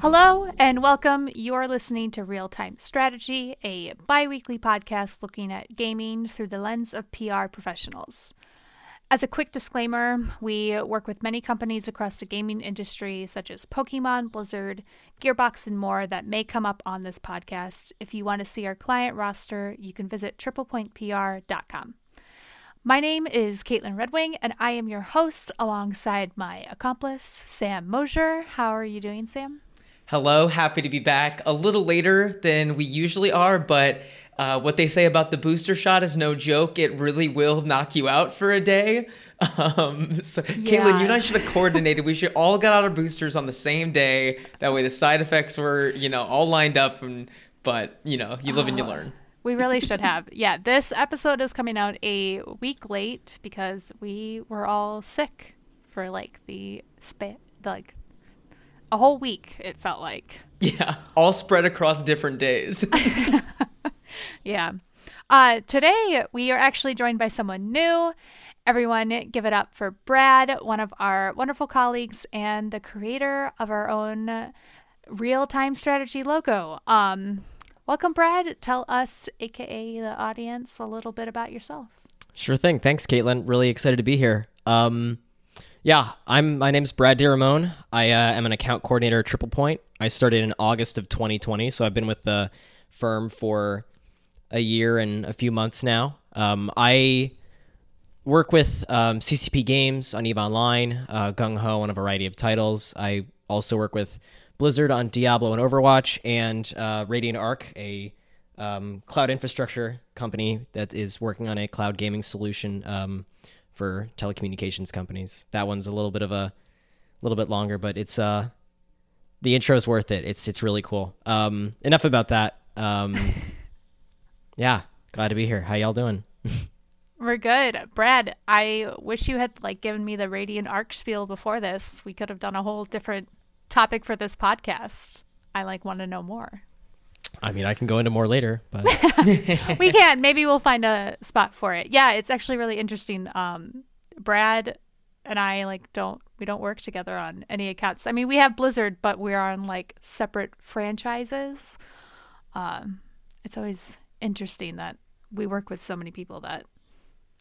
Hello and welcome. You're listening to Real Time Strategy, a bi weekly podcast looking at gaming through the lens of PR professionals. As a quick disclaimer, we work with many companies across the gaming industry, such as Pokemon, Blizzard, Gearbox, and more, that may come up on this podcast. If you want to see our client roster, you can visit triplepointpr.com. My name is Kaitlyn Red Wing, and I am your host alongside my accomplice, Sam Mosher. How are you doing, Sam? Hello, happy to be back a little later than we usually are, but uh, what they say about the booster shot is no joke. It really will knock you out for a day. Um, so, yeah. Kaitlyn, you and I should have coordinated. We should all get out our boosters on the same day. That way, the side effects were, you know, all lined up. And but you know, you live and you learn. We really should have. Yeah, this episode is coming out a week late because we were all sick for like the spa- like a whole week. It felt like. Yeah, all spread across different days. yeah. Uh, today, we are actually joined by someone new. Everyone, give it up for Brad, one of our wonderful colleagues and the creator of our own real time strategy logo. Um, welcome, Brad. Tell us, aka the audience, a little bit about yourself. Sure thing. Thanks, Kaitlyn. Really excited to be here. Um, yeah, I'm. My name's Brad de Ramón. I uh, am an account coordinator at Triple Point. I started in August of 2020, so I've been with the firm for a year and a few months now. Um, I work with um, CCP Games on EVE Online, uh, GungHo on a variety of titles. I also work with Blizzard on Diablo and Overwatch, and uh, Radiant Arc, a um, cloud infrastructure company that is working on a cloud gaming solution um, for telecommunications companies. That one's a little bit of a little bit longer, but it's uh the intro is worth it. It's it's really cool. Um, enough about that. Um, yeah, glad to be here. How y'all doing? We're good. Brad, I wish you had like given me the Radiant Arc spiel before this. We could have done a whole different topic for this podcast. I like want to know more. I mean, I can go into more later, but we can. Maybe we'll find a spot for it. Yeah, it's actually really interesting. Um, Brad and I like don't we don't work together on any accounts. I mean, we have Blizzard, but we're on like separate franchises. Um, it's always interesting that we work with so many people that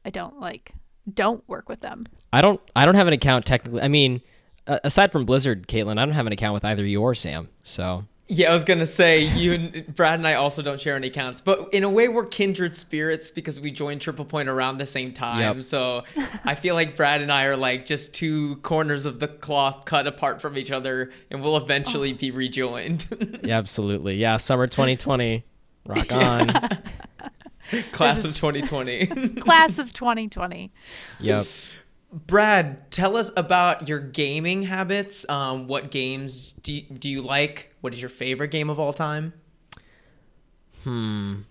I don't like don't work with them. I don't I don't have an account technically. I mean, Uh, aside from Blizzard, Kaitlyn, I don't have an account with either you or Sam. So yeah, I was gonna say you, and Brad, and I also don't share any accounts, but in a way, we're kindred spirits because we joined Triple Point around the same time. Yep. So I feel like Brad and I are like just two corners of the cloth cut apart from each other, and we'll eventually oh. be rejoined. yeah, absolutely. Yeah, summer 2020. Rock on. Class of 2020. Class of 2020. Yep. Brad, tell us about your gaming habits. Um, what games do you, do you like? What is your favorite game of all time? Hmm.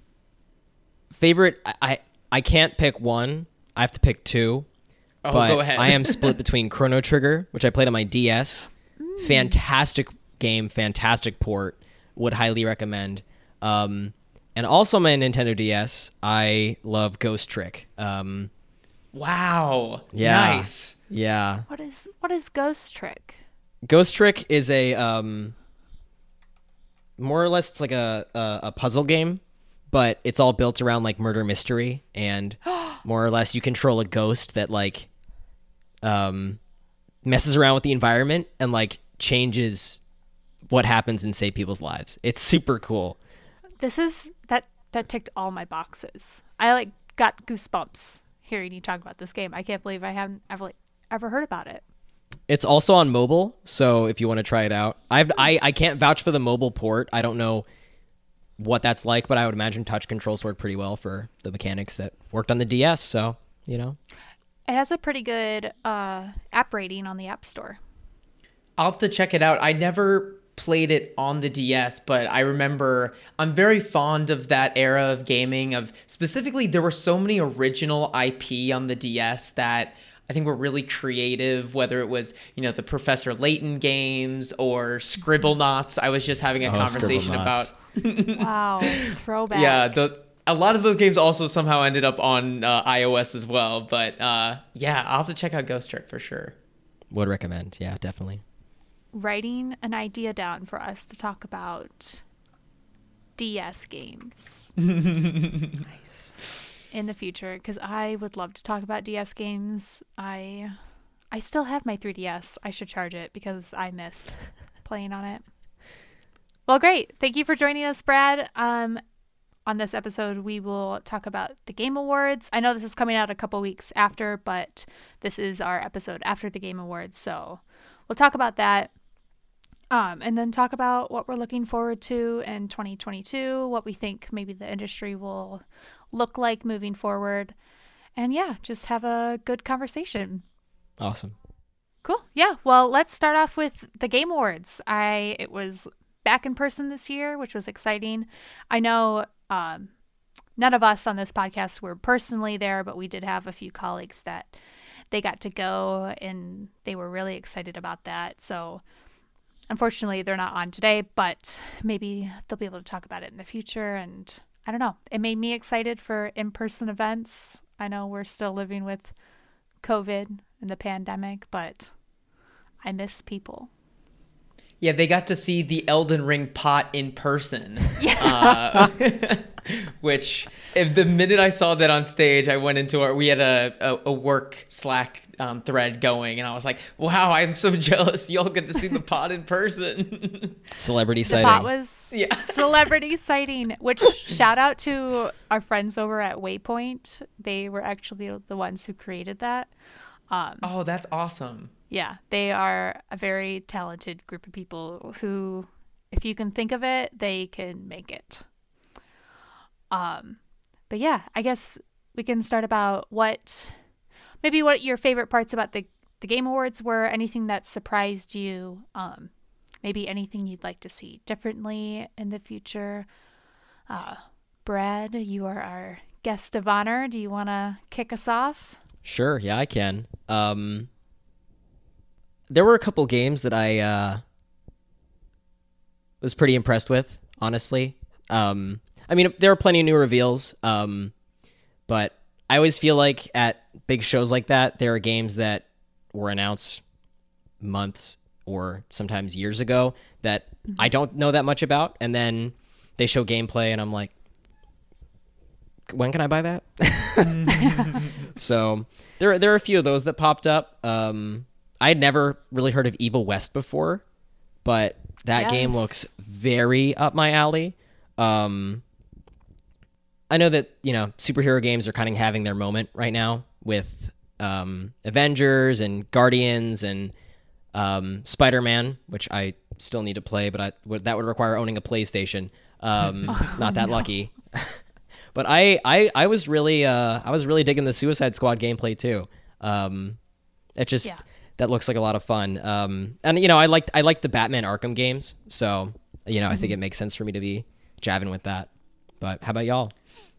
Favorite? I I, I can't pick one. I have to pick two. Oh, but go ahead. I am split between Chrono Trigger, which I played on my DS. Mm. Fantastic game, fantastic port. Would highly recommend. Um, and also my Nintendo DS. I love Ghost Trick. Um, wow. Yeah. Nice. Yeah. What is what is Ghost Trick? Ghost Trick is a um, more or less it's like a, a, a puzzle game, but it's all built around like murder mystery and more or less you control a ghost that like um messes around with the environment and like changes what happens in say people's lives. It's super cool. This is that that ticked all my boxes. I like got goosebumps hearing you talk about this game. I can't believe I haven't ever ever heard about it. It's also on mobile, so if you want to try it out, I've I I can't vouch for the mobile port. I don't know what that's like, but I would imagine touch controls work pretty well for the mechanics that worked on the DS. So you know, it has a pretty good uh, app rating on the App Store. I'll have to check it out. I never played it on the DS, but I remember I'm very fond of that era of gaming. Of specifically, there were so many original IP on the DS that I think were really creative, whether it was, you know, the Professor Layton games or Scribblenauts. I was just having a oh, conversation about. wow, throwback. Yeah, the a lot of those games also somehow ended up on uh, iOS as well. But uh, yeah, I'll have to check out Ghost Trick for sure. Would recommend. Yeah, definitely. Writing an idea down for us to talk about DS games. nice. In the future, because I would love to talk about DS games. I, I still have my 3DS. I should charge it because I miss playing on it. Well, great. Thank you for joining us, Brad. Um, on this episode, we will talk about the Game Awards. I know this is coming out a couple weeks after, but this is our episode after the Game Awards. So we'll talk about that. Um, and then talk about what we're looking forward to in 2022, what we think maybe the industry will look like moving forward. And yeah, just have a good conversation. Awesome. Cool. Yeah. Well, let's start off with the Game Awards. I it was back in person this year, which was exciting. I know um, none of us on this podcast were personally there, but we did have a few colleagues that they got to go and they were really excited about that. So, unfortunately, they're not on today, but maybe they'll be able to talk about it in the future. And I don't know, it made me excited for in person events. I know we're still living with COVID and the pandemic, but I miss people. Yeah, they got to see the Elden Ring pot in person. Yeah. Uh, which, if the minute I saw that on stage, I went into our, we had a, a, a work Slack um, thread going, and I was like, wow, I'm so jealous. Y'all get to see the pot in person. Celebrity the sighting. pot was yeah. celebrity sighting, which shout out to our friends over at Waypoint. They were actually the ones who created that. Um, oh, that's awesome. Yeah, they are a very talented group of people who, if you can think of it, they can make it. Um, but yeah, I guess we can start about what, maybe what your favorite parts about the the Game Awards were. Anything that surprised you. Um, maybe anything you'd like to see differently in the future. Uh, Brad, you are our guest of honor. Do you want to kick us off? Sure. Yeah, I can. Um, there were a couple games that I uh, was pretty impressed with, honestly. Um, I mean, there are plenty of new reveals, um, but I always feel like at big shows like that, there are games that were announced months or sometimes years ago that mm-hmm. I don't know that much about, and then they show gameplay, and I'm like, when can I buy that? so there there are a few of those that popped up. Um, I had never really heard of Evil West before, but that yes. game looks very up my alley. Um, I know that you know superhero games are kind of having their moment right now with um, Avengers and Guardians and um, Spider Man, which I still need to play, but I, that would require owning a PlayStation. Um, oh, not that no. lucky. but I, I, I was really, uh, I was really digging the Suicide Squad gameplay too. Um, it just yeah that looks like a lot of fun. Um, and you know, I liked I liked the Batman Arkham games, so you know, mm-hmm. I think mm-hmm. it makes sense for me to be jabbing with that. But how about y'all?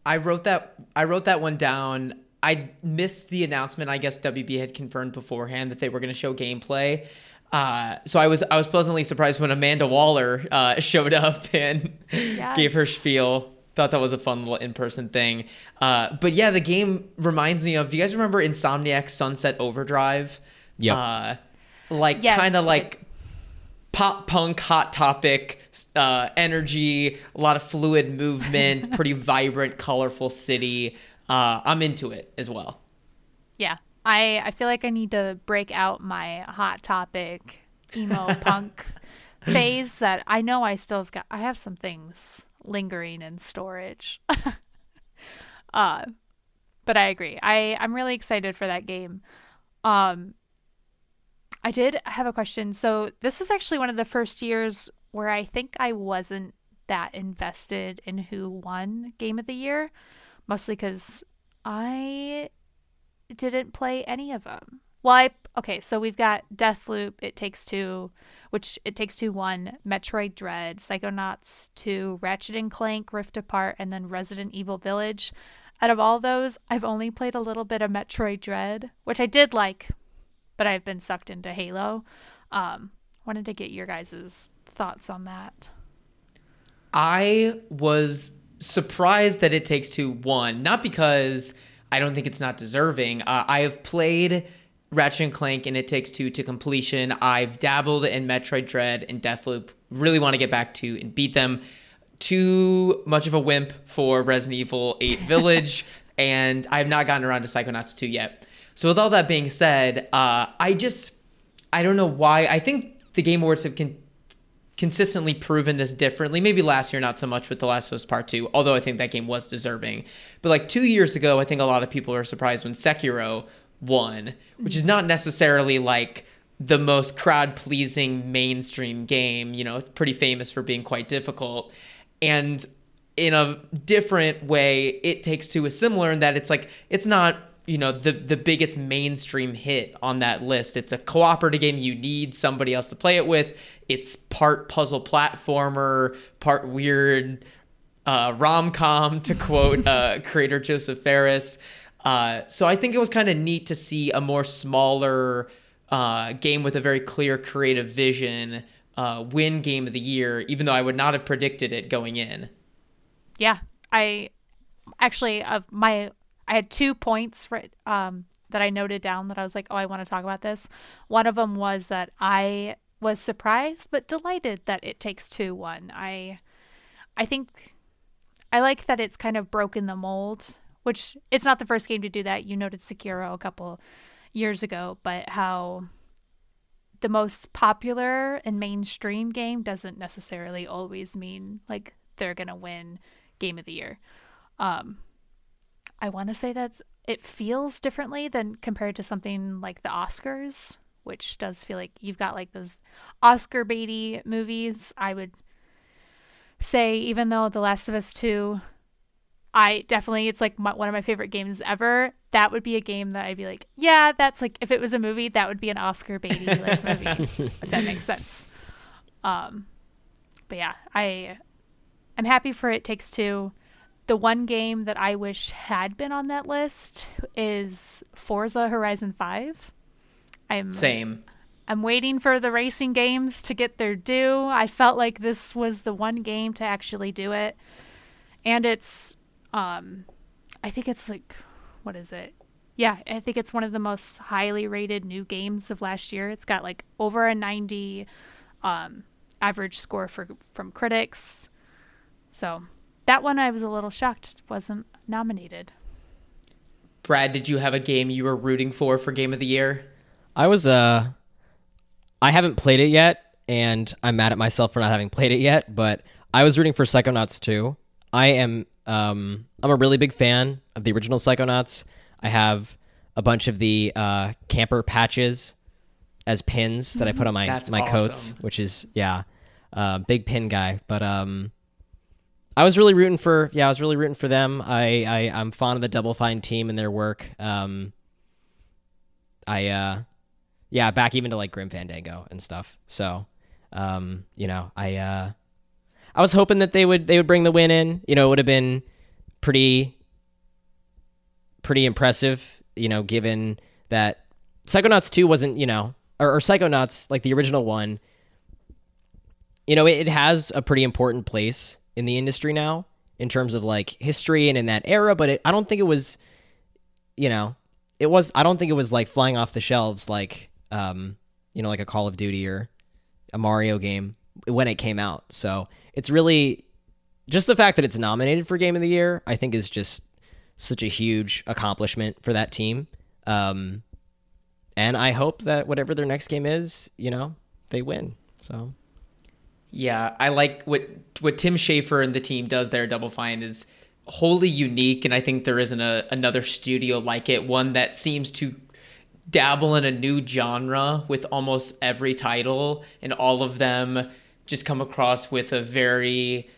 I wrote that I wrote that one down. I missed the announcement. I guess WB had confirmed beforehand that they were going to show gameplay. Uh, so I was I was pleasantly surprised when Amanda Waller uh, showed up and yes. gave her spiel. Thought that was a fun little in person thing. Uh, but yeah, the game reminds me of. Do you guys remember Insomniac Sunset Overdrive? Yeah. Uh, like yes. kind of like pop punk hot topic uh, energy, a lot of fluid movement, pretty vibrant, colorful city. Uh, I'm into it as well. Yeah, I I feel like I need to break out my hot topic emo punk phase that I know I still have got. I have some things lingering in storage. uh, but I agree. I I'm really excited for that game. Um, I did have a question. So this was actually won of the first years where I think I wasn't that invested in who won Game of the Year, mostly because I didn't play any of them. Well, I okay, so we've got Deathloop, It Takes Two, which It Takes Two one, Metroid Dread, Psychonauts two, Ratchet and Clank, Rift Apart, and then Resident Evil Village. Out of all those, I've only played a little bit of Metroid Dread, which I did like, but I've been sucked into Halo. Um, wanted to get your guys' thoughts on that. I was surprised that it takes two won, not because I don't think it's not deserving. Uh, I have played Ratchet and Clank and It Takes Two to completion. I've dabbled in Metroid Dread and Deathloop. Really want to get back to and beat them. Too much of a wimp for Resident Evil 8 Village, and I have not gotten around to Psychonauts 2 yet. So with all that being said, uh, I just I don't know why. I think the Game Awards have con- consistently proven this differently. Maybe last year, not so much with The Last of Us Part 2, although I think that game was deserving. But like two years ago, I think a lot of people were surprised when Sekiro won, which is not necessarily like the most crowd pleasing mainstream game. You know, it's pretty famous for being quite difficult. And in a different way, It Takes Two is similar in that it's like, it's not you know the the biggest mainstream hit on that list. It's a cooperative game you need somebody else to play it with. It's part puzzle platformer, part weird uh, rom com to quote uh, creator Josef Fares. Uh, so I think it was kind of neat to see a more smaller uh, game with a very clear creative vision uh, win game of the year, even though I would not have predicted it going in. Yeah, I actually of my I had two points um, that I noted down that I was like, oh, I want to talk about this. One of them was that I was surprised but delighted that it takes two one. I, I think, I like that it's kind of broken the mold. Which it's not the first game to do that. You noted Sekiro a couple years ago, but how the most popular and mainstream game doesn't necessarily always mean like they're gonna win game of the year. Um, I want to say that it feels differently than compared to something like the Oscars, which does feel like you've got like those Oscar baity movies. I would say, even though The Last of Us 2, I definitely, it's like my, one of my favorite games ever. That would be a game that I'd be like, yeah, that's like, if it was a movie, that would be an Oscar baity like movie, if that makes sense. Um, but yeah, I, I'm happy for It Takes Two. The one game that I wish had been on that list is Forza Horizon 5. I'm Same. I'm waiting for the racing games to get their due. I felt like this was the one game to actually do it. And it's um I think it's like what is it? Yeah, I think it's one of the most highly rated new games of last year. It's got like over a 90 um average score for from critics. So, that one I was a little shocked wasn't nominated. Brad, did you have a game you were rooting for for game of the year? I was uh I haven't played it yet and I'm mad at myself for not having played it yet, but I was rooting for Psychonauts 2. I am um I'm a really big fan of the original Psychonauts. I have a bunch of the uh camper patches as pins that I put on my That's my awesome. coats, which is yeah, uh, big pin guy. But um, I was really rooting for yeah, I was really rooting for them. I, I I'm fond of the Double Fine team and their work. Um, I uh, yeah, back even to like Grim Fandango and stuff. So, um, you know, I uh, I was hoping that they would they would bring the win in. You know, it would have been pretty pretty impressive. You know, given that Psychonauts two wasn't you know or, or Psychonauts like the original one. You know, it, it has a pretty important place in the industry now in terms of like history and in that era, but it, I don't think it was, you know, it was. I don't think it was like flying off the shelves like, um, you know, like a Call of Duty or a Mario game when it came out. So it's really just the fact that it's nominated for Game of the Year. I think is just such a huge accomplishment for that team. Um, and I hope that whatever their next game is, you know, they win. So Yeah, I like what what Tim Schafer and the team does there. Double Fine is wholly unique, and I think there isn't a, another studio like it. One that seems to dabble in a new genre with almost every title, and all of them just come across with a very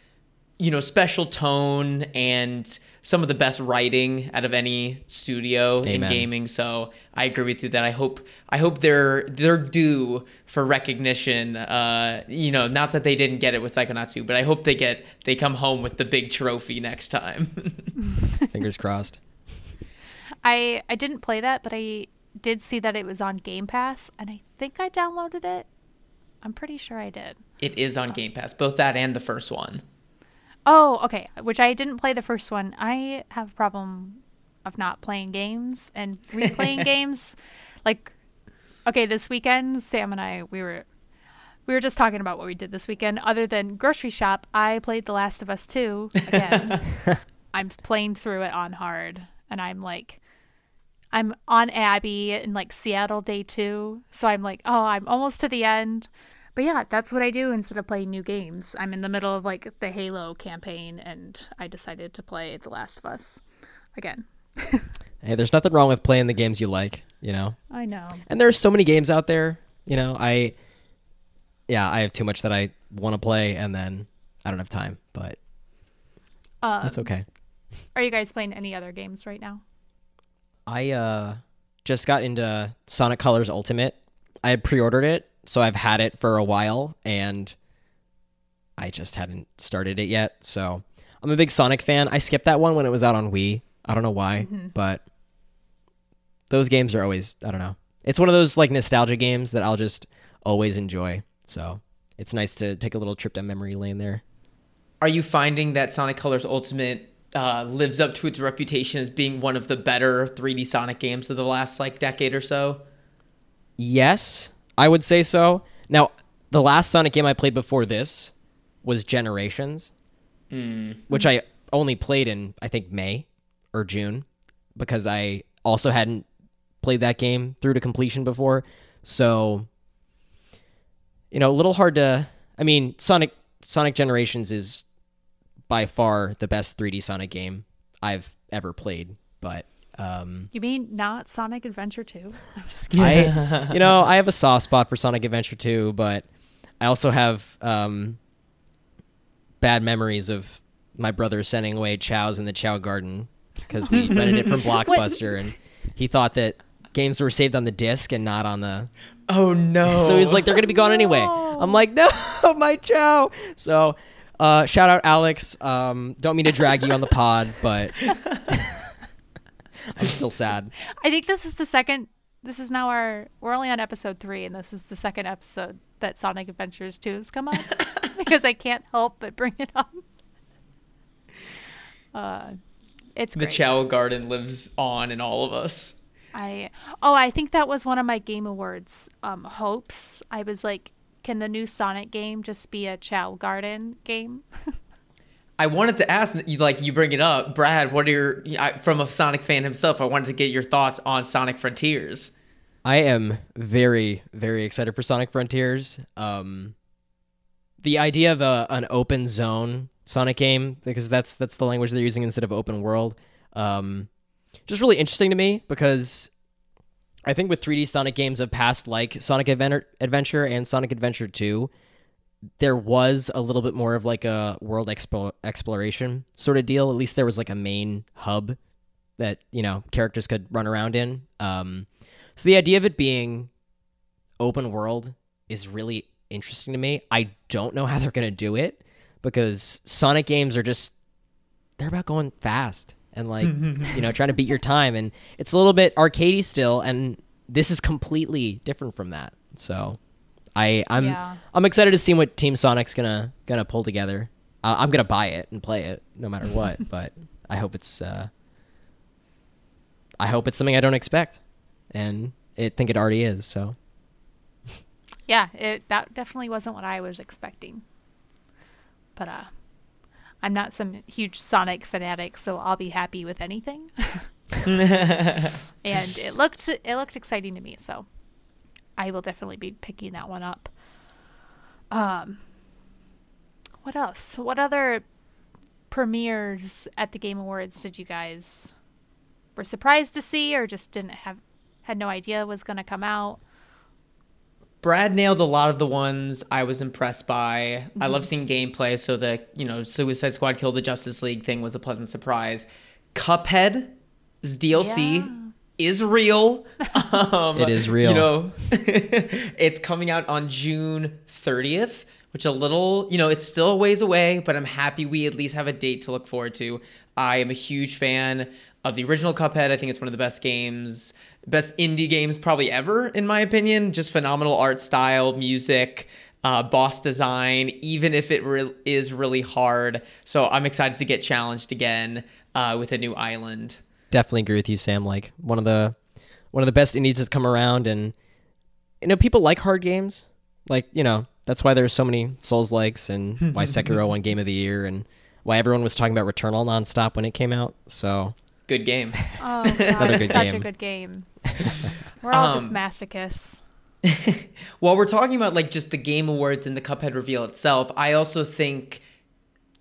you know special tone and some of the best writing out of any studio in gaming so i agree with you that i hope i hope they're they're due for recognition uh you know not that they didn't get it with psychonauts 2 but i hope they get they come home with the big trophy next time fingers crossed. I I didn't play that, but I did see that it was on Game Pass, and I think I downloaded it. I'm pretty sure I did. it is on game pass both that and the first one Oh, okay. Which I didn't play the first one. I have a problem of not playing games and replaying games. Like, okay, this weekend, Sam and I, we were we were just talking about what we did this weekend. Other than grocery shop, I played The Last of Us 2 again. I'm playing through it on hard, and I'm like, I'm on Abby in like Seattle day two, so I'm like, oh, I'm almost to the end. But yeah, that's what I do instead of playing new games. I'm in the middle of like the Halo campaign, and I decided to play The Last of Us again. hey, there's nothing wrong with playing the games you like, you know. I know. And there's so many games out there, you know. I, yeah, I have too much that I want to play, and then I don't have time. But um, that's okay. Are you guys playing any other games right now? I uh just got into Sonic Colors Ultimate. I had pre-ordered it so I've had it for a while and I just hadn't started it yet. So I'm a big Sonic fan. I skipped that one when it was out on Wii. I don't know why, mm-hmm. but those games are always I don't know. It's one of those like nostalgia games that I'll just always enjoy. So it's nice to take a little trip down memory lane there. Are you finding that Sonic Colors Ultimate uh, lives up to its reputation as being one of the better 3D Sonic games of the last like decade or so? Yes, I would say so. Now, the last Sonic game I played before this was Generations, mm. which I only played in I think May or June because I also hadn't played that game through to completion before. So, you know, a little hard to. I mean, Sonic Sonic Generations is by far the best 3D Sonic game I've ever played, but um, you mean not Sonic Adventure 2? I'm just kidding. I, you know, I have a soft spot for Sonic Adventure 2, but I also have um, bad memories of my brother sending away Chaos in the Chao Garden because we rented it from Blockbuster, and he thought that games were saved on the disc and not on the. Oh no! So he's like, they're gonna be gone no. anyway. I'm like, no, my chow. So, uh, shout out Alex. Um, don't mean to drag you on the pod, but I'm still sad. I think this is the second. This is now our. We're only on episode three, and this is the second episode that Sonic Adventures 2 has come up because I can't help but bring it up. Uh, it's the Chao Garden lives on in all of us. I oh I think that was one of my Game Awards um, hopes. I was like, can the new Sonic game just be a Chao Garden game? I wanted to ask, like you bring it up, Brad. What are your from a Sonic fan himself? I wanted to get your thoughts on Sonic Frontiers. I am very, very excited for Sonic Frontiers. Um, the idea of a, an open zone Sonic game, because that's that's the language they're using instead of open world, um, just really interesting to me because I think with 3D Sonic games of past, like Sonic Adventure and Sonic Adventure 2, there was a little bit more of like a world expo- exploration sort of deal. At least there was like a main hub that you know characters could run around in. Um, so the idea of it being open world is really interesting to me. I don't know how they're gonna do it because Sonic games are just they're about going fast and like you know trying to beat your time, and it's a little bit arcadey still, and this is completely different from that. So I I'm yeah. I'm excited to see what Team Sonic's gonna gonna pull together. Uh, I'm gonna buy it and play it no matter what, but I hope it's uh, I hope it's something I don't expect, and I think it already is. So yeah, it that definitely wasn't what I was expecting, but uh, I'm not some huge Sonic fanatic, so I'll be happy with anything. and it looked it looked exciting to me, so I will definitely be picking that one up. Um, what else? What other premieres at the Game Awards did you guys were surprised to see, or just didn't have had no idea was going to come out? Brad nailed a lot of the ones I was impressed by. Mm-hmm. I love seeing gameplay, so the you know Suicide Squad Kill the Justice League thing was a pleasant surprise. Cuphead's DLC yeah is real. Um, it is real. You know, it's coming out on June 30th, which a little, you know, it's still a ways away, but I'm happy we at least have a date to look forward to. I am a huge fan of the original Cuphead. I think it's one of the best games, best indie games probably ever, in my opinion. Just phenomenal art style, music. uh, boss design, even if it re- is really hard. So I'm excited to get challenged again uh, with a new island. Definitely agree with you, Sam. Like one of the one of the best indies has come around, and you know people like hard games. Like you know that's why there's so many Souls likes, and why Sekiro won Game of the Year, and why everyone was talking about Returnal nonstop when it came out. So Good game. Oh, God, Another good such a good game. We're all just Um, masochists. While we're talking about like just the game awards and the Cuphead reveal itself, I also think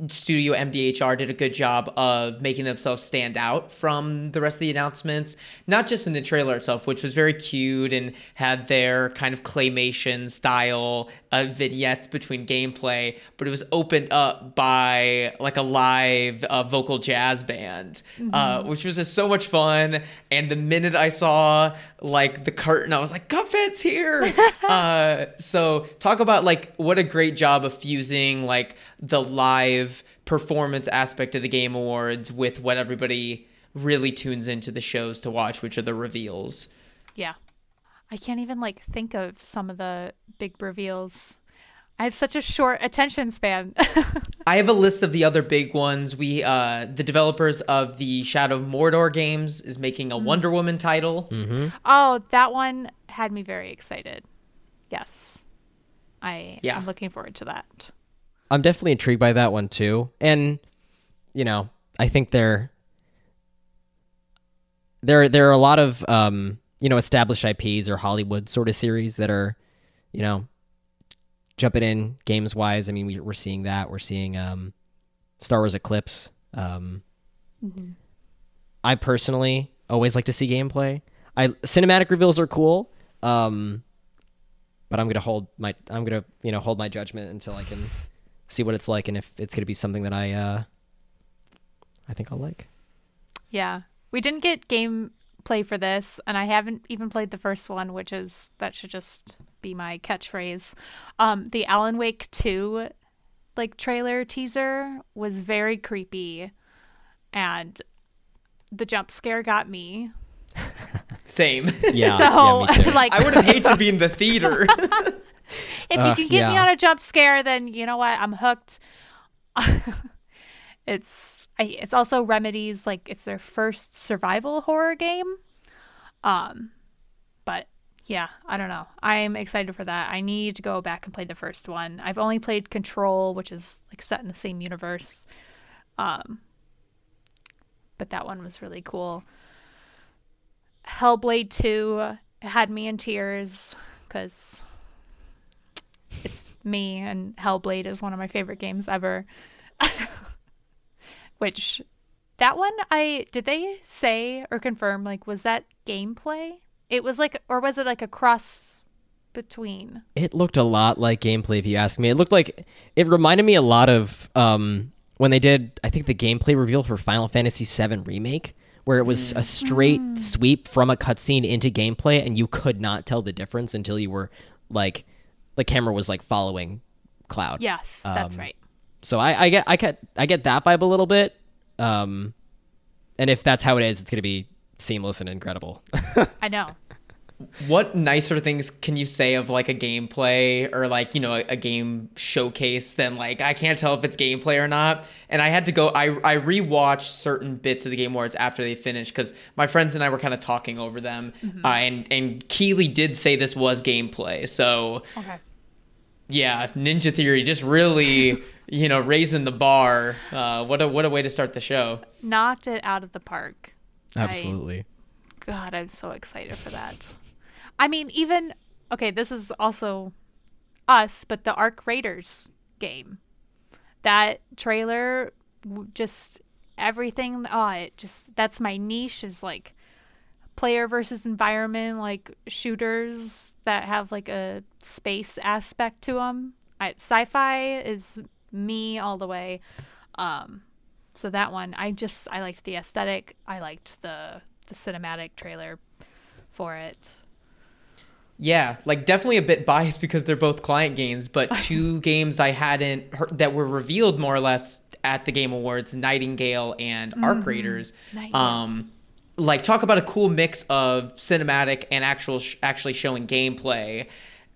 Studio MDHR did a good job of making themselves stand out from the rest of the announcements, not just in the trailer itself, which was very cute and had their kind of claymation style uh, vignettes between gameplay, but it was opened up by like a live uh, vocal jazz band, uh, which was just so much fun. And the minute I saw like the curtain, I was like, Cuphead's here. uh, so talk about like what a great job of fusing like the live performance aspect of the Game Awards with what everybody really tunes into the shows to watch, which are the reveals. Yeah. I can't even like think of some of the big reveals. I have such a short attention span. I have a list of the other big ones. We, uh, the developers of the Shadow of Mordor games, is making a Wonder Woman title. Mm-hmm. oh, that one had me very excited. Yes. I Yeah. am looking forward to that. I'm definitely intrigued by that one too. And you know, I think there there there are a lot of um, you know, established IPs or Hollywood sort of series that are, you know, jumping in games wise. I mean, we, we're seeing that. We're seeing um, Star Wars Eclipse. Um, I personally always like to see gameplay. I cinematic reveals are cool. Um, but I'm gonna hold my I'm gonna you know hold my judgment until I can see what it's like and if it's gonna be something that I uh I think I'll like. Yeah. We didn't get gameplay for this, and I haven't even played the first one, which is that should just be my catchphrase. Um, the Alan Wake 2 like trailer teaser was very creepy and the jump scare got me. Same. Yeah, so yeah, me too. like I would have hated to be in the theater. if Uh, you can get me on a jump scare, then you know what? I'm hooked. it's I, it's also Remedy's like it's their first survival horror game. Um, but yeah, I don't know. I'm excited for that. I need to go back and play the first one. I've only played Control, which is like set in the same universe. Um, but that one was really cool. Hellblade 2 had me in tears because it's me and Hellblade is one of my favorite games ever. Which that one I did they say or confirm like was that gameplay? It was like or was it like a cross between? It looked a lot like gameplay if you ask me. It looked like it reminded me a lot of um when they did I think the gameplay reveal for Final Fantasy VII remake where it was a straight sweep from a cutscene into gameplay and you could not tell the difference until you were like the camera was like following Cloud. Yes, that's Um, right. So I, I get I get I get that vibe a little bit. Um and if that's how it is, it's gonna be seamless and incredible. I know. What nicer things can you say of like a gameplay or like you know a, a game showcase than like I can't tell if it's gameplay or not. And I had to go. I I rewatched certain bits of the Game Awards after they finished because my friends and I were kind of talking over them. Uh, and and Keighley did say this was gameplay. So Okay. yeah, Ninja Theory just really you know raising the bar. Uh, what a what a way to start the show. Knocked it out of the park. I- Absolutely. God, I'm so excited for that. I mean, even okay, this is also us, but the Arc Raiders game. That trailer just everything oh, it just that's my niche is like player versus environment like shooters that have like a space aspect to them. I, sci-fi is me all the way. Um so that one I just I liked the aesthetic. I liked the the cinematic trailer for it. Yeah, like definitely a bit biased because they're both client games, but two games I hadn't heard that were revealed more or less at the Game Awards, Nightingale and Arc Raiders. Nightingale. Um like talk about a cool mix of cinematic and actual sh- actually showing gameplay.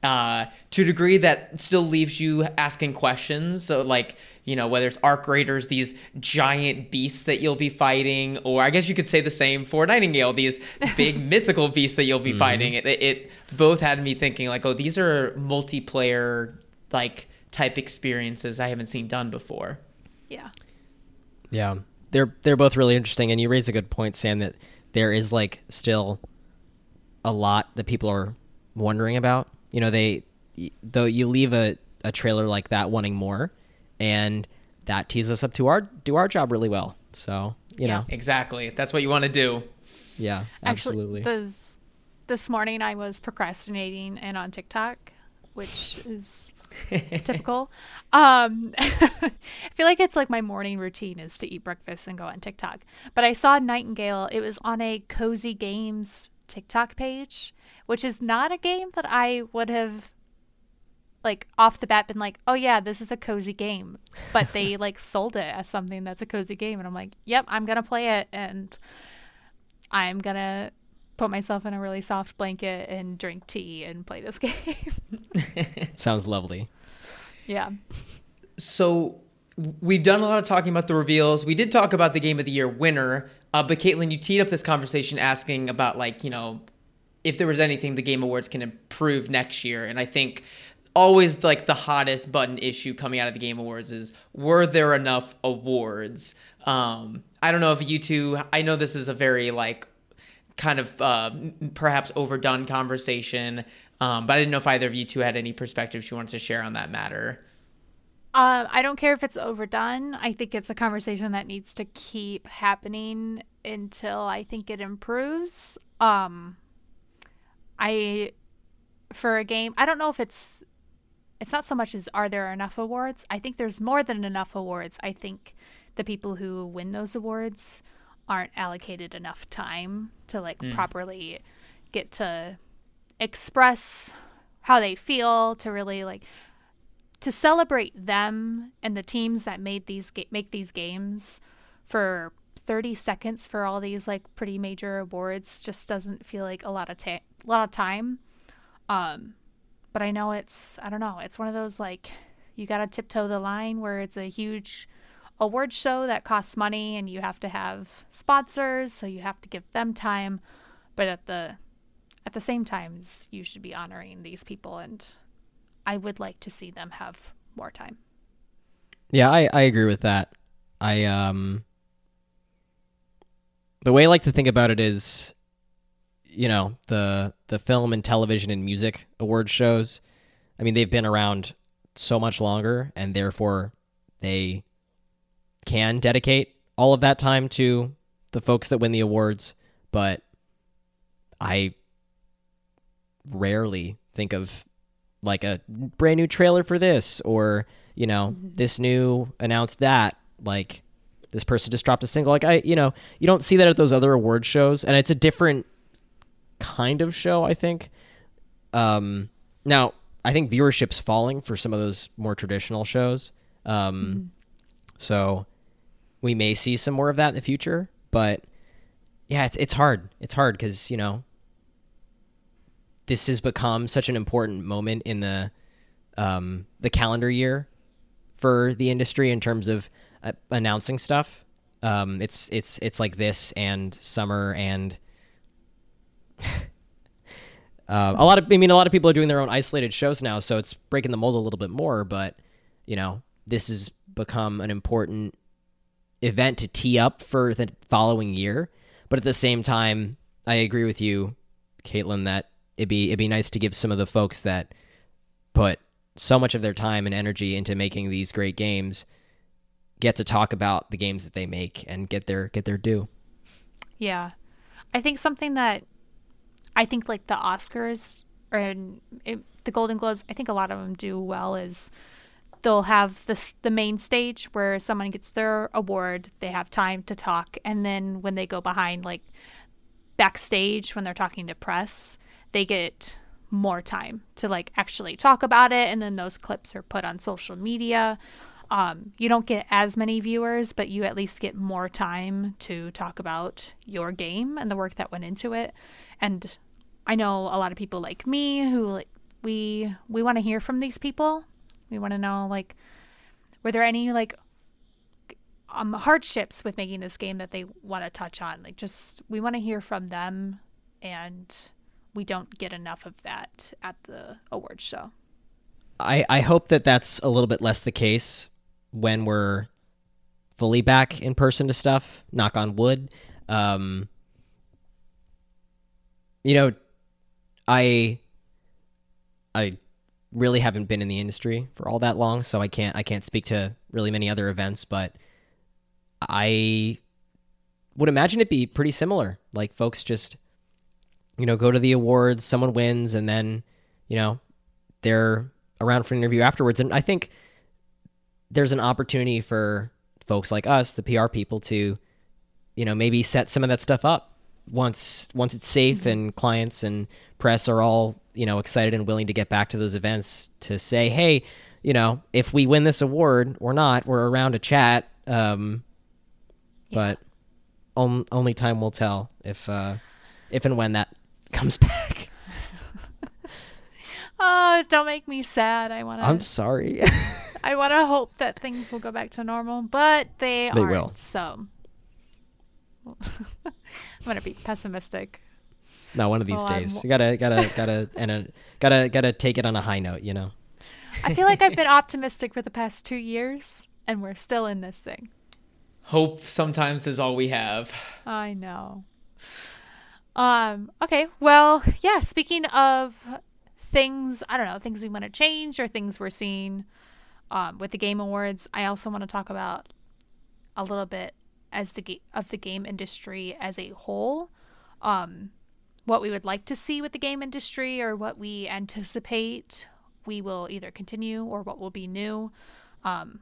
uh, to a degree that still leaves you asking questions. So, like, you know, whether it's Arc Raiders, these giant beasts that you'll be fighting, or I guess you could say the same for Nightingale, these big mythical beasts that you'll be mm-hmm. fighting. It, it both had me thinking, like, oh, these are multiplayer, like, type experiences I haven't seen done before. Yeah. Yeah. They're they're both really interesting and you raise a good point Sam that there is like still a lot that people are wondering about. You know, they though you leave a, a trailer like that wanting more and that teases us up to our do our job really well. So, you yeah. know. Exactly. That's what you want to do. Yeah, absolutely. Actually, this this morning I was procrastinating and on TikTok, which is typical. Um, I feel like it's like my morning routine is to eat breakfast and go on TikTok. But I saw Nightingale. It was on a Cozy Games TikTok page, which is not a game that I would have like off the bat been like, oh yeah, this is a cozy game. But they like sold it as something that's a cozy game, and I'm like, yep, I'm gonna play it, and I'm gonna put myself in a really soft blanket and drink tea and play this game. Sounds lovely. Yeah. So we've done a lot of talking about the reveals. We did talk about the game of the year winner, uh, but Kaitlyn, you teed up this conversation asking about like you know if there was anything the Game Awards can improve next year, and I think always like the hottest button issue coming out of the Game Awards is were there enough awards? Um, I don't know if you two. I know this is a very like kind of uh, perhaps overdone conversation. Um, but I didn't know if either of you two had any perspectives you wanted to share on that matter. Uh, I don't care if it's overdone. I think it's a conversation that needs to keep happening until I think it improves. Um, I, for a game, I don't know if it's, it's not so much as are there enough awards. I think there's more than enough awards. I think the people who win those awards aren't allocated enough time to like mm. properly get to express how they feel to really like to celebrate them and the teams that made these ga- make these games for 30 seconds for all these like pretty major awards just doesn't feel like a lot of ta- a lot of time um but I know it's I don't know it's one of those like you got to tiptoe the line where it's a huge award show that costs money and you have to have sponsors, so you have to give them time. But at the at the same times, you should be honoring these people, and I would like to see them have more time. Yeah, I, I agree with that. I um the way I like to think about it is you know, the the film and television and music award shows. I mean, they've been around so much longer and therefore they can dedicate all of that time to the folks that win the awards, but I rarely think of like a brand new trailer for this or, you know, mm-hmm. this new announced that like this person just dropped a single like I, you know, you don't see that at those other award shows and it's a different kind of show, I think. Um now, I think viewership's falling for some of those more traditional shows. Um mm-hmm. so we may see some more of that in the future. But yeah, it's it's hard. It's hard because you know this has become such an important moment in the um, the calendar year for the industry in terms of uh, announcing stuff. Um, it's it's it's like this and summer and uh, a lot of I mean a lot of people are doing their own isolated shows now, so it's breaking the mold a little bit more. But you know this has become an important event to tee up for the following year. But at the same time, I agree with you, Kaitlyn, that it'd be it'd be nice to give some of the folks that put so much of their time and energy into making these great games get to talk about the games that they make and get their get their due. Yeah. I think something that I think like the Oscars or it, the Golden Globes, I think a lot of them do well is they'll have this the main stage where someone gets their award they have time to talk and then when they go behind like backstage when they're talking to press they get more time to like actually talk about it and then those clips are put on social media um, you don't get as many viewers but you at least get more time to talk about your game and the work that went into it and i know a lot of people like me who like we we we want to hear from these people. We want to know like were there any like um hardships with making this game that they want to touch on? Like just we want to hear from them and we don't get enough of that at the awards show. I, I hope that that's a little bit less the case when we're fully back in person to stuff. Knock on wood. Um, you know, I I really haven't been in the industry for all that long, so I can't I can't speak to really many other events, but I would imagine it'd be pretty similar. Like folks just you know, go to the awards, someone wins, and then, you know, they're around for an interview afterwards. And I think there's an opportunity for folks like us, the PR people, to, you know, maybe set some of that stuff up once once it's safe mm-hmm. and clients and press are all, you know, excited and willing to get back to those events to say, hey, you know, if we win this award or not, we're around to chat. Um, yeah. But on, only time will tell if uh, if and when that comes back. oh, don't make me sad. I want to. I'm sorry. I want to hope that things will go back to normal, but they, they aren't. Will. So I'm gonna be pessimistic. No, one of these days. You gotta, gotta, gotta, and a, gotta, gotta take it on a high note. You know. I feel like I've been optimistic for the past two years, and we're still in this thing. Hope sometimes is all we have. I know. Um, okay, well, yeah, speaking of things, I don't know, things we want to change or things we're seeing um, with the Game Awards, I also want to talk about a little bit as the ga- of the game industry as a whole. Um, what we would like to see with the game industry or what we anticipate we will either continue or what will be new. Um,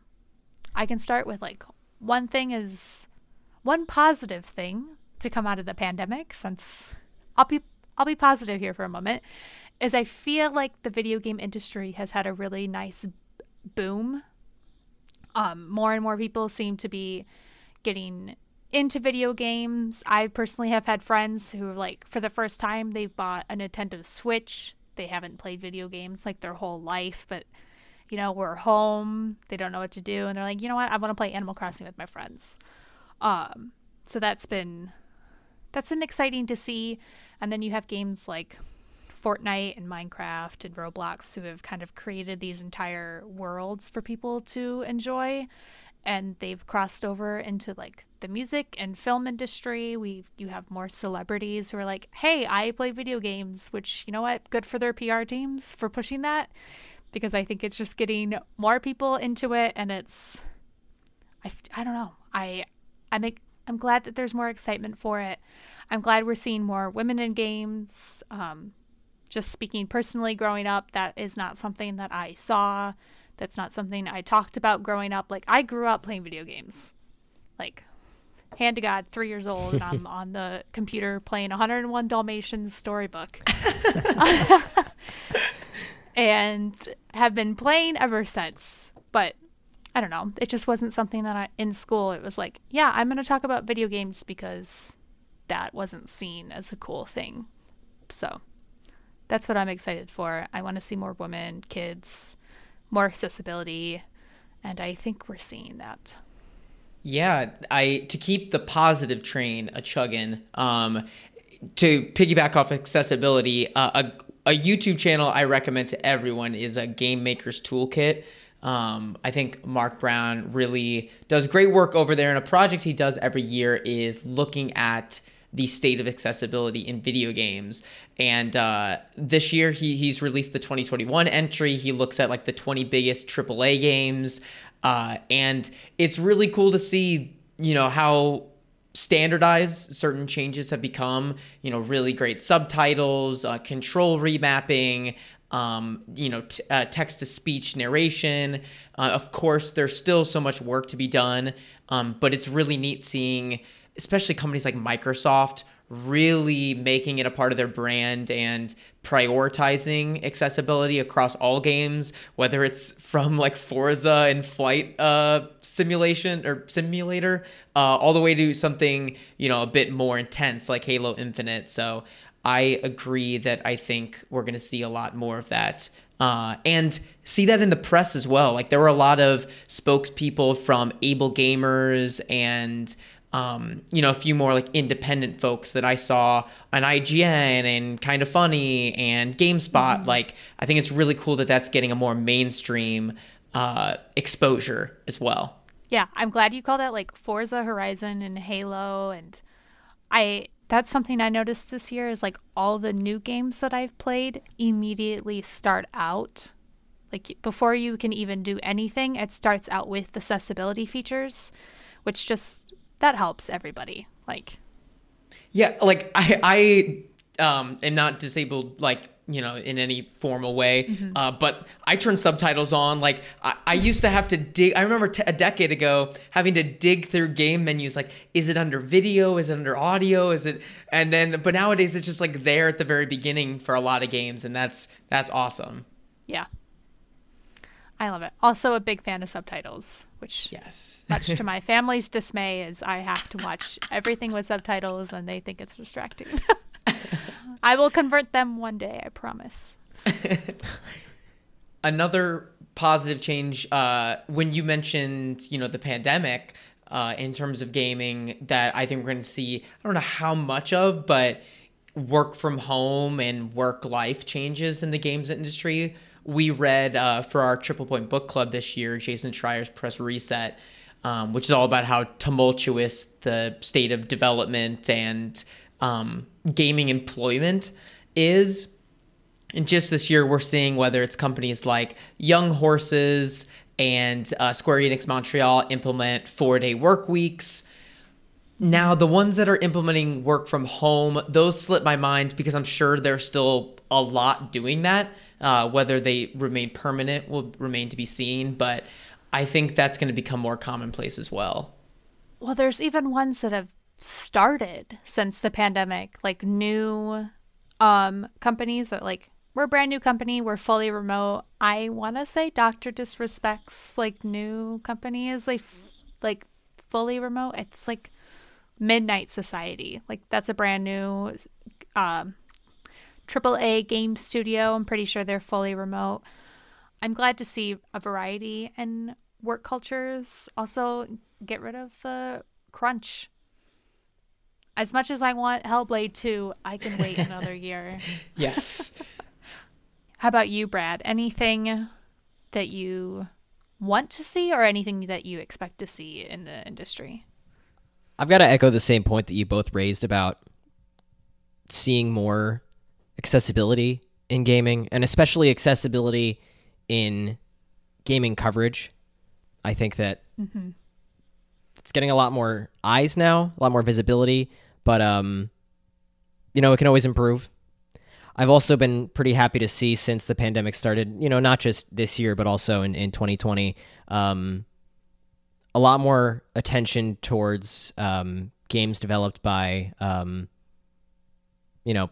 I can start with like one thing is one positive thing to come out of the pandemic since I'll be I'll be positive here for a moment is I feel like the video game industry has had a really nice boom. Um, more and more people seem to be getting into video games. I personally have had friends who like for the first time they've bought a Nintendo Switch. They haven't played video games like their whole life, but you know, we're home, they don't know what to do and they're like, "You know what? I want to play Animal Crossing with my friends." Um, so that's been that's been exciting to see. And then you have games like Fortnite and Minecraft and Roblox who have kind of created these entire worlds for people to enjoy. And they've crossed over into like the music and film industry. We you have more celebrities who are like, "Hey, I play video games," which you know what, good for their PR teams for pushing that, because I think it's just getting more people into it, and it's, I, I don't know, I I make I'm glad that there's more excitement for it. I'm glad we're seeing more women in games. Um, just speaking personally, growing up, that is not something that I saw. That's not something I talked about growing up. Like, I grew up playing video games. Like, hand to God, three years old, and I'm on the computer playing 101 Dalmatians storybook. and have been playing ever since. But I don't know. It just wasn't something that I in school. It was like, yeah, I'm going to talk about video games because that wasn't seen as a cool thing. So that's what I'm excited for. I want to see more women, kids, more accessibility, and I think we're seeing that. Yeah, I to keep the positive train a chugging. Um, to piggyback off accessibility, uh, a a YouTube channel I recommend to everyone is a Game Maker's Toolkit. Um, I think Mark Brown really does great work over there, and a project he does every year is looking at the state of accessibility in video games. And uh, this year, he he's released the 2021 entry. He looks at like the 20 biggest AAA games, uh, and it's really cool to see, you know, how standardized certain changes have become. You know, really great subtitles, uh, control remapping, um, you know, t- uh, text to speech narration. Uh, of course, there's still so much work to be done, um, but it's really neat seeing, especially companies like Microsoft, really making it a part of their brand and prioritizing accessibility across all games, whether it's from like Forza and flight uh, simulation or simulator, uh, all the way to something you know a bit more intense like Halo Infinite. So I agree that I think we're going to see a lot more of that. Uh, and see that in the press as well. Like there were a lot of spokespeople from AbleGamers and um, you know, a few more like independent folks that I saw on IGN and Kind of Funny and GameSpot. Mm-hmm. Like, I think it's really cool that that's getting a more mainstream uh, exposure as well. Yeah, I'm glad you called out like Forza Horizon and Halo, and I that's something I noticed this year is like all the new games that I've played immediately start out like before you can even do anything, it starts out with accessibility features, which just that helps everybody. Like, yeah, like I I um am not disabled like you know in any formal way mm-hmm. uh, but i turn subtitles on like I, I used to have to dig i remember t- a decade ago having to dig through game menus like is it under video is it under audio is it and then but nowadays it's just like there at the very beginning for a lot of games and that's that's awesome yeah I love it. Also, a big fan of subtitles, which, yes, much to my family's dismay, is I have to watch everything with subtitles, and they think it's distracting. I will convert them one day, I promise. Another positive change uh, when you mentioned, you know, the pandemic uh, in terms of gaming that I think we're going to see. I don't know how much of, but work from home and work life changes in the games industry we read uh, for our Triple Point Book Club this year, Jason Schreier's Press Reset, um, which is all about how tumultuous the state of development and um, gaming employment is. And just this year, we're seeing whether it's companies like Young Horses and uh, Square Enix Montreal implement four day work weeks. Now, the ones that are implementing work from home, those slip my mind because I'm sure there's still a lot doing that. Uh, whether they remain permanent will remain to be seen, but I think that's going to become more commonplace as well. Well, there's even ones that have started since the pandemic, like new um, companies that like we're a brand new company, we're fully remote. I want to say Doctor Disrespects like new company is like like fully remote. It's like Midnight Society. Like that's a brand new um, AAA game studio. I'm pretty sure they're fully remote. I'm glad to see a variety in work cultures. Also, get rid of the crunch. As much as I want Hellblade 2, I can wait another year. Yes. How about you, Brad? Anything that you want to see or anything that you expect to see in the industry? I've got to echo the same point that you both raised about seeing more accessibility in gaming and especially accessibility in gaming coverage. I think that mm-hmm. it's getting a lot more eyes now, a lot more visibility, but um you know, it can always improve. I've also been pretty happy to see since the pandemic started, you know, not just this year, but also in, in 2020, um, a lot more attention towards um, games developed by, um, you know,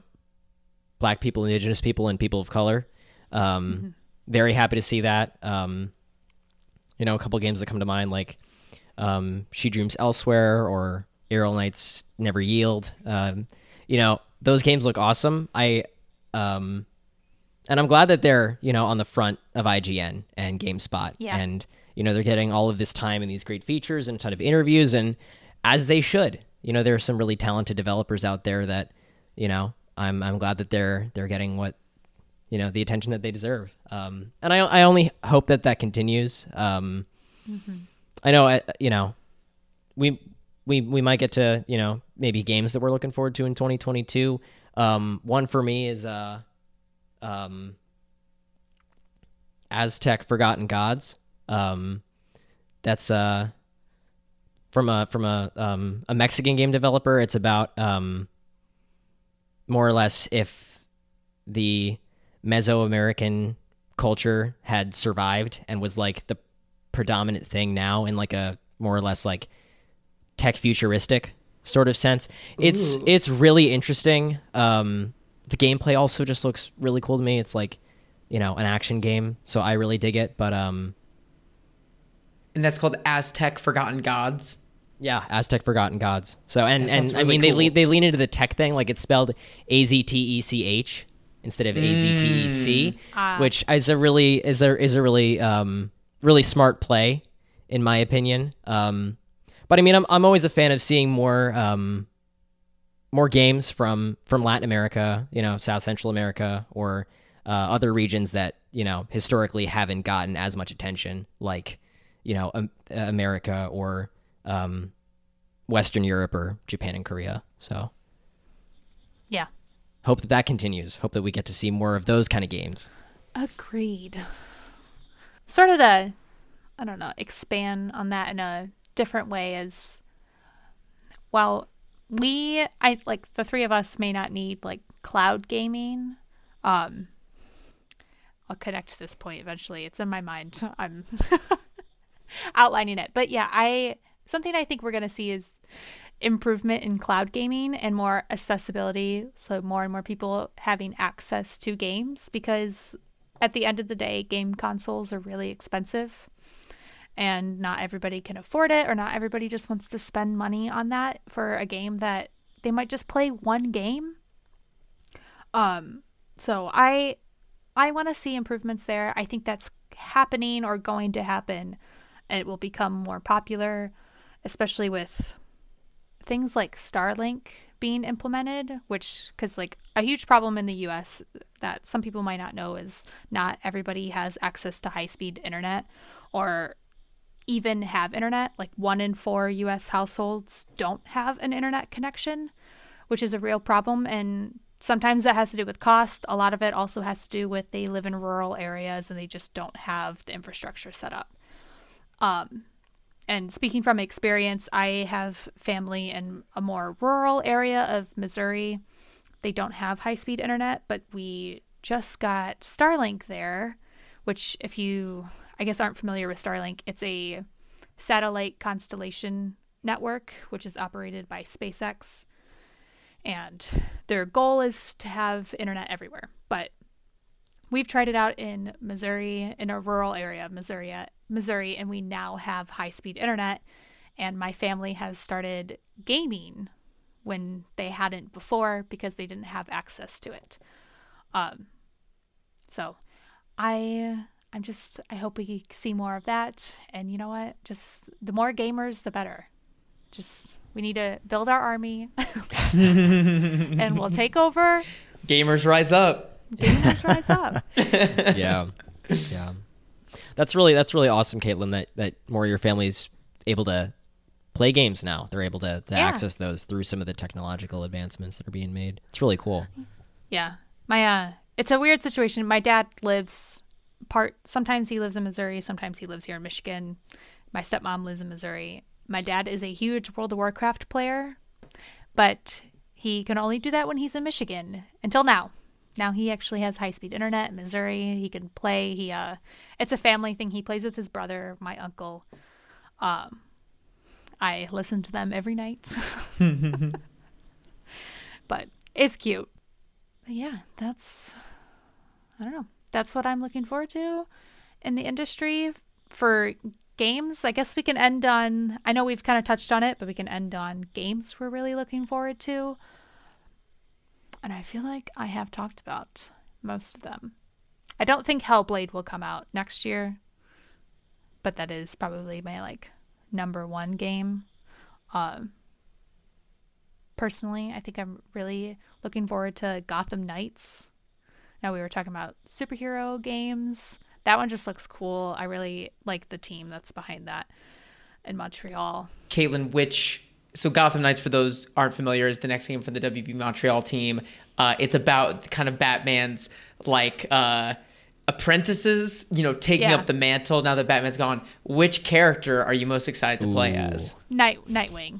black people, indigenous people, and people of color. Um, mm-hmm. Very happy to see that. Um, you know, a couple games that come to mind like um, She Dreams Elsewhere or Aerial Knights Never Yield. Um, you know, those games look awesome. I um, and I'm glad that they're you know on the front of IGN and GameSpot, yeah. and you know they're getting all of this time and these great features and a ton of interviews, and as they should. You know, there are some really talented developers out there that you know I'm I'm glad that they're they're getting what you know the attention that they deserve. Um, and I I only hope that that continues. Um, mm-hmm. I know I, you know we we we might get to you know maybe games that we're looking forward to in 2022. Um, one for me is uh, um, Aztech Forgotten Gods. Um, that's uh from a from a um, a Mexican game developer. It's about um, more or less if the Mesoamerican culture had survived and was like the predominant thing now in like a more or less like tech futuristic sort of sense. It's Ooh. it's really interesting. Um, the gameplay also just looks really cool to me. It's like, you know, an action game, so I really dig it. But um, and that's called Aztech Forgotten Gods. Yeah, Aztech Forgotten Gods. So and That and sounds I really mean they cool. lean, they lean into the tech thing, like it's spelled A Z T E C H instead of A Z T E C, Ah. which is a really is a is a really um really smart play in my opinion. Um, but I mean I'm I'm always a fan of seeing more um more games from from Latin America, you know, South Central America, or uh, other regions that you know historically haven't gotten as much attention, like you know um, America or um, Western Europe or Japan and Korea. So Yeah. hope that that continues. Hope that we get to see more of those kind of games. Agreed. Started to, I don't know, expand on that in a different way is, well. We, I like the three of us may not need like cloud gaming. Um, I'll connect this point eventually. It's in my mind. I'm outlining it, but yeah, I something I think we're gonna see is improvement in cloud gaming and more accessibility. So more and more people having access to games because at the end of the day, game consoles are really expensive and not everybody can afford it or not everybody just wants to spend money on that for a game that they might just play one game. Um so I I want to see improvements there. I think that's happening or going to happen it will become more popular especially with things like Starlink being implemented, which because like a huge problem in the U.S. that some people might not know is not everybody has access to high-speed internet, or even have internet. Like one in four U.S. households don't have an internet connection, which is a real problem. And sometimes that has to do with cost. A lot of it also has to do with they live in rural areas and they just don't have the infrastructure set up. Um, and speaking from experience, I have family in a more rural area of Missouri. They don't have high speed internet, but we just got Starlink there, which, if you, I guess, aren't familiar with Starlink, it's a satellite constellation network, which is operated by SpaceX. And their goal is to have internet everywhere. But we've tried it out in Missouri, in a rural area of Missouri, Missouri, and we now have high speed internet. And my family has started gaming when they hadn't before because they didn't have access to it. Um, so I I'm just I hope we see more of that. And you know what? Just the more gamers, the better. Just we need to build our army, and we'll take over. Gamers rise up. Gamers rise up. yeah, yeah. That's really that's really awesome, Kaitlyn. That that more of your family's able to play games now. They're able to, to Yeah. access those through some of the technological advancements that are being made. It's really cool. Yeah. My uh it's a weird situation. My dad lives part sometimes he lives in Missouri, sometimes he lives here in Michigan. My stepmom lives in Missouri. My dad is a huge World of Warcraft player, but he can only do that when he's in Michigan until now. Now he actually has high-speed internet in Missouri. He can play. He uh it's a family thing. He plays with his brother, my uncle. Um I listen to them every night. but it's cute. But yeah, that's I don't know. That's what I'm looking forward to in the industry for games. I guess we can end on I know we've kind of touched on it, but we can end on games we're really looking forward to. And I feel like I have talked about most of them. I don't think Hellblade will come out next year, but that is probably my like number one game. Um, personally, I think I'm really looking forward to Gotham Knights. Now we were talking about superhero games. That one just looks cool. I really like the team that's behind that in Montreal. Kaitlyn, which so Gotham Knights, for those aren't familiar, is the next game for the WB Montreal team. Uh, it's about kind of Batman's like uh, apprentices, you know, taking Yeah. up the mantle now that Batman's gone. Which character are you most excited to play as? Night Nightwing.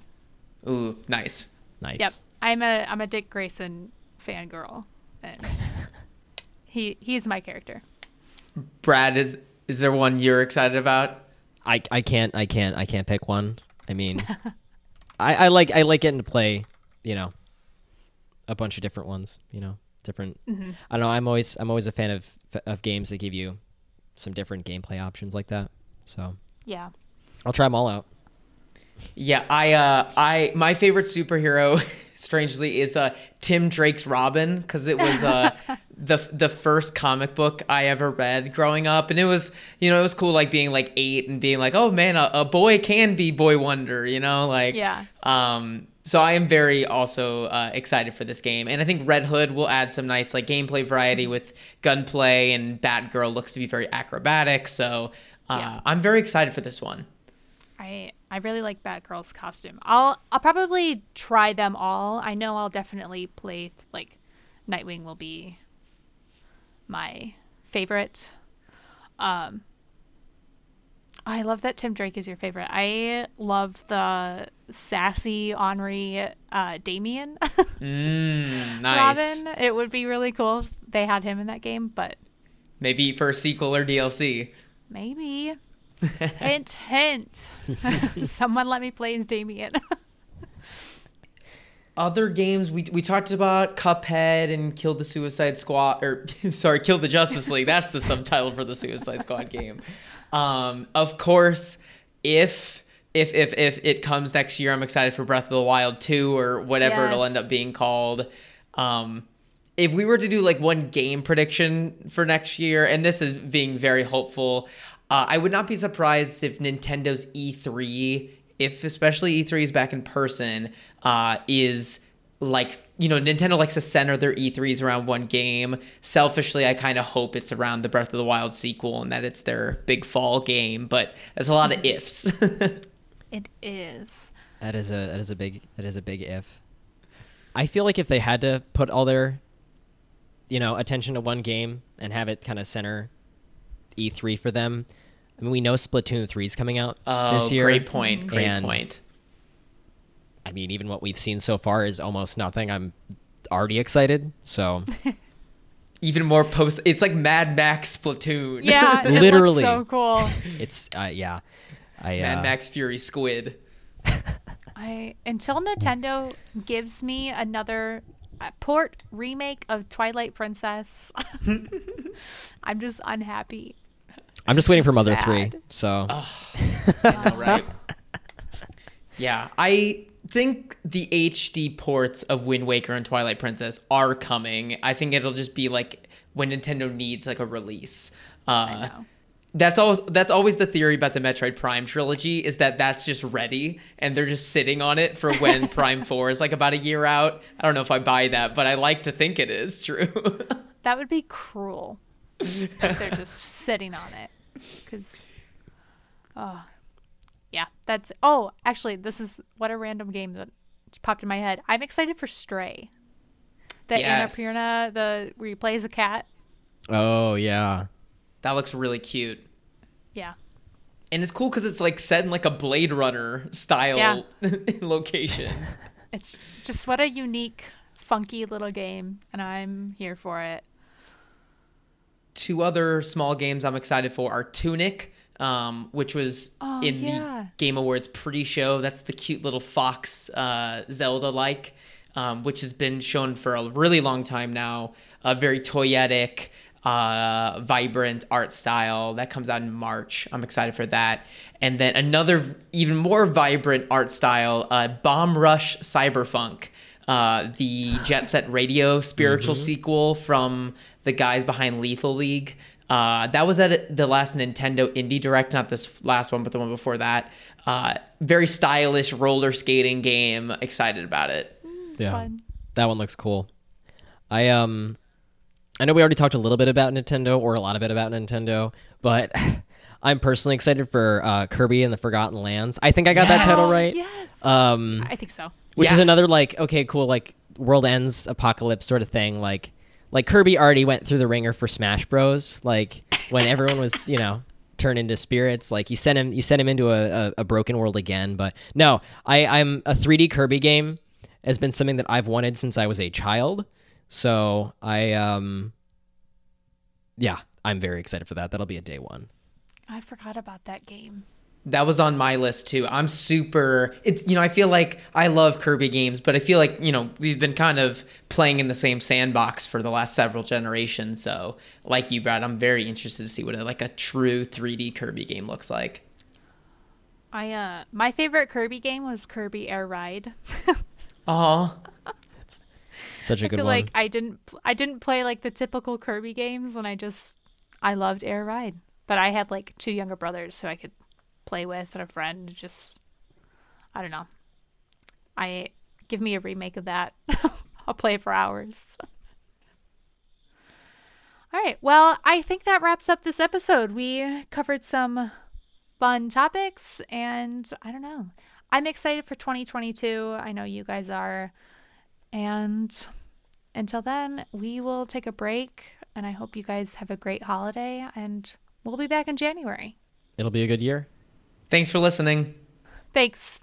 Ooh, nice. Nice. Yep. I'm a I'm a Dick Grayson fangirl. And he he's my character. Brad, is is there one you're excited about? I, I can't I can't I can't pick one. I mean, I, I like I like getting to play, you know, a bunch of different ones. You know, different. Mm-hmm. I don't know. I'm always I'm always a fan of of games that give you some different gameplay options like that. So Yeah. I'll try them all out. Yeah, I uh I my favorite superhero strangely is uh Tim Drake's Robin because it was uh the the first comic book I ever read growing up and it was you know it was cool like being like 8 and being like oh man a, a boy can be boy wonder you know like Yeah. um so I am very also uh, excited for this game, and I think Red Hood will add some nice like gameplay variety with gunplay, and Batgirl looks to be very acrobatic. So uh, Yeah. I'm very excited for this one. I I really like Batgirl's costume. I'll I'll probably try them all. I know I'll definitely play th- like Nightwing will be my favorite. Um I love that Tim Drake is your favorite. I love the sassy Henri uh, Damian Mm, nice. Robin. It would be really cool if they had him in that game, but Maybe for a sequel or DLC. maybe. hint, hint. Someone let me play as Damian. Other games we we talked about Cuphead and Kill the Suicide Squad or sorry, Kill the Justice League. That's the subtitle for the Suicide Squad game. Um, of course, if if if if it comes next year, I'm excited for Breath of the Wild 2 or whatever it'll end up being called. Um, if we were to do like one game prediction for next year, and this is being very hopeful, uh, I would not be surprised if Nintendo's E3, if especially E3 is back in person, uh, is like you know Nintendo likes to center their E3s around one game. Selfishly, I kind of hope it's around the Breath of the Wild sequel and that it's their big fall game. But there's a lot of ifs. it is. That is a that is a big that is a big if. I feel like if they had to put all their you know attention to one game and have it kind of center E3 for them. I mean, we know Splatoon 3 is coming out oh, this year. great point. Great And- point. I mean, even what we've seen so far is almost nothing. I'm already excited. So Even more post. It's like Mad Max Splatoon. Yeah, it Literally. looks so cool. it's uh, yeah. I Mad uh, Max Fury Squid. I until Nintendo gives me another uh, port remake of Twilight Princess, I'm just unhappy. I'm just waiting for Mother 3. Sad. So All right. yeah, I think the HD ports of Wind Waker and Twilight Princess are coming. I think it'll just be like when Nintendo needs like a release. Uh, I know. That's always that's always the theory about the Metroid Prime trilogy is that that's just ready and they're just sitting on it for when Prime 4 is like about a year out. I don't know if I buy that, but I like to think it is true. That would be cruel. If they're just sitting on it, because, oh, ah, yeah, that's. Oh, actually, this is what a random game that popped in my head. I'm excited for Stray. The Yes. Annapurna, the where you play as a cat. Oh yeah. that looks really cute. Yeah, And it's cool cuz it's like set in like a Blade Runner style Yeah. location. it's just what a unique, funky little game, and I'm here for it. Two other small games I'm excited for are Tunic, um, which was Oh, in yeah. the Game Awards pre-show. That's the cute little fox uh, Zelda-like, um, which has been shown for a really long time now. A very toyetic, uh, vibrant art style that comes out in March. I'm excited for that. And then another even more vibrant art style, uh, Bomb Rush Cyberfunk. Uh, the Jet Set Radio spiritual sequel from the guys behind Lethal League. Uh, that was at the last Nintendo Indie Direct, not this last one, but the one before that. Uh, very stylish roller skating game. Excited about it. Yeah. Fun. That one looks cool. I um I know we already talked a little bit about Nintendo or a lot of it about Nintendo, but I'm personally excited for uh, Kirby and the Forgotten Lands. I think I got that title right. Yes. Um I think so. which is another like okay, cool like world ends apocalypse sort of thing like like Kirby already went through the ringer for Smash Bros. Like when everyone was, you know, turned into spirits, like you sent him you sent him into a, a, a broken world again. But no, I, I'm a 3D Kirby game has been something that I've wanted since I was a child. So I um yeah, I'm very excited for that. That'll be a day one. I forgot about that game. That was on my list too. I'm super. It, you know, I feel like I love Kirby games, but I feel like you know we've been kind of playing in the same sandbox for the last several generations. So, like you, Brad, I'm very interested to see what a, like a true 3D Kirby game looks like. I uh my favorite Kirby game was Kirby Air Ride. Aw. Such a I good feel one. like I didn't I didn't play like the typical Kirby games and I just I loved Air Ride. But I had like two younger brothers so I could play with and a friend just I don't know. I give me a remake of that. I'll play for hours. All right. Well, I think that wraps up this episode. We covered some fun topics and I don't know. I'm excited for 2022. I know you guys are. And until then, we will take a break and I hope you guys have a great holiday and we'll be back in January. It'll be a good year. Thanks for listening. Thanks.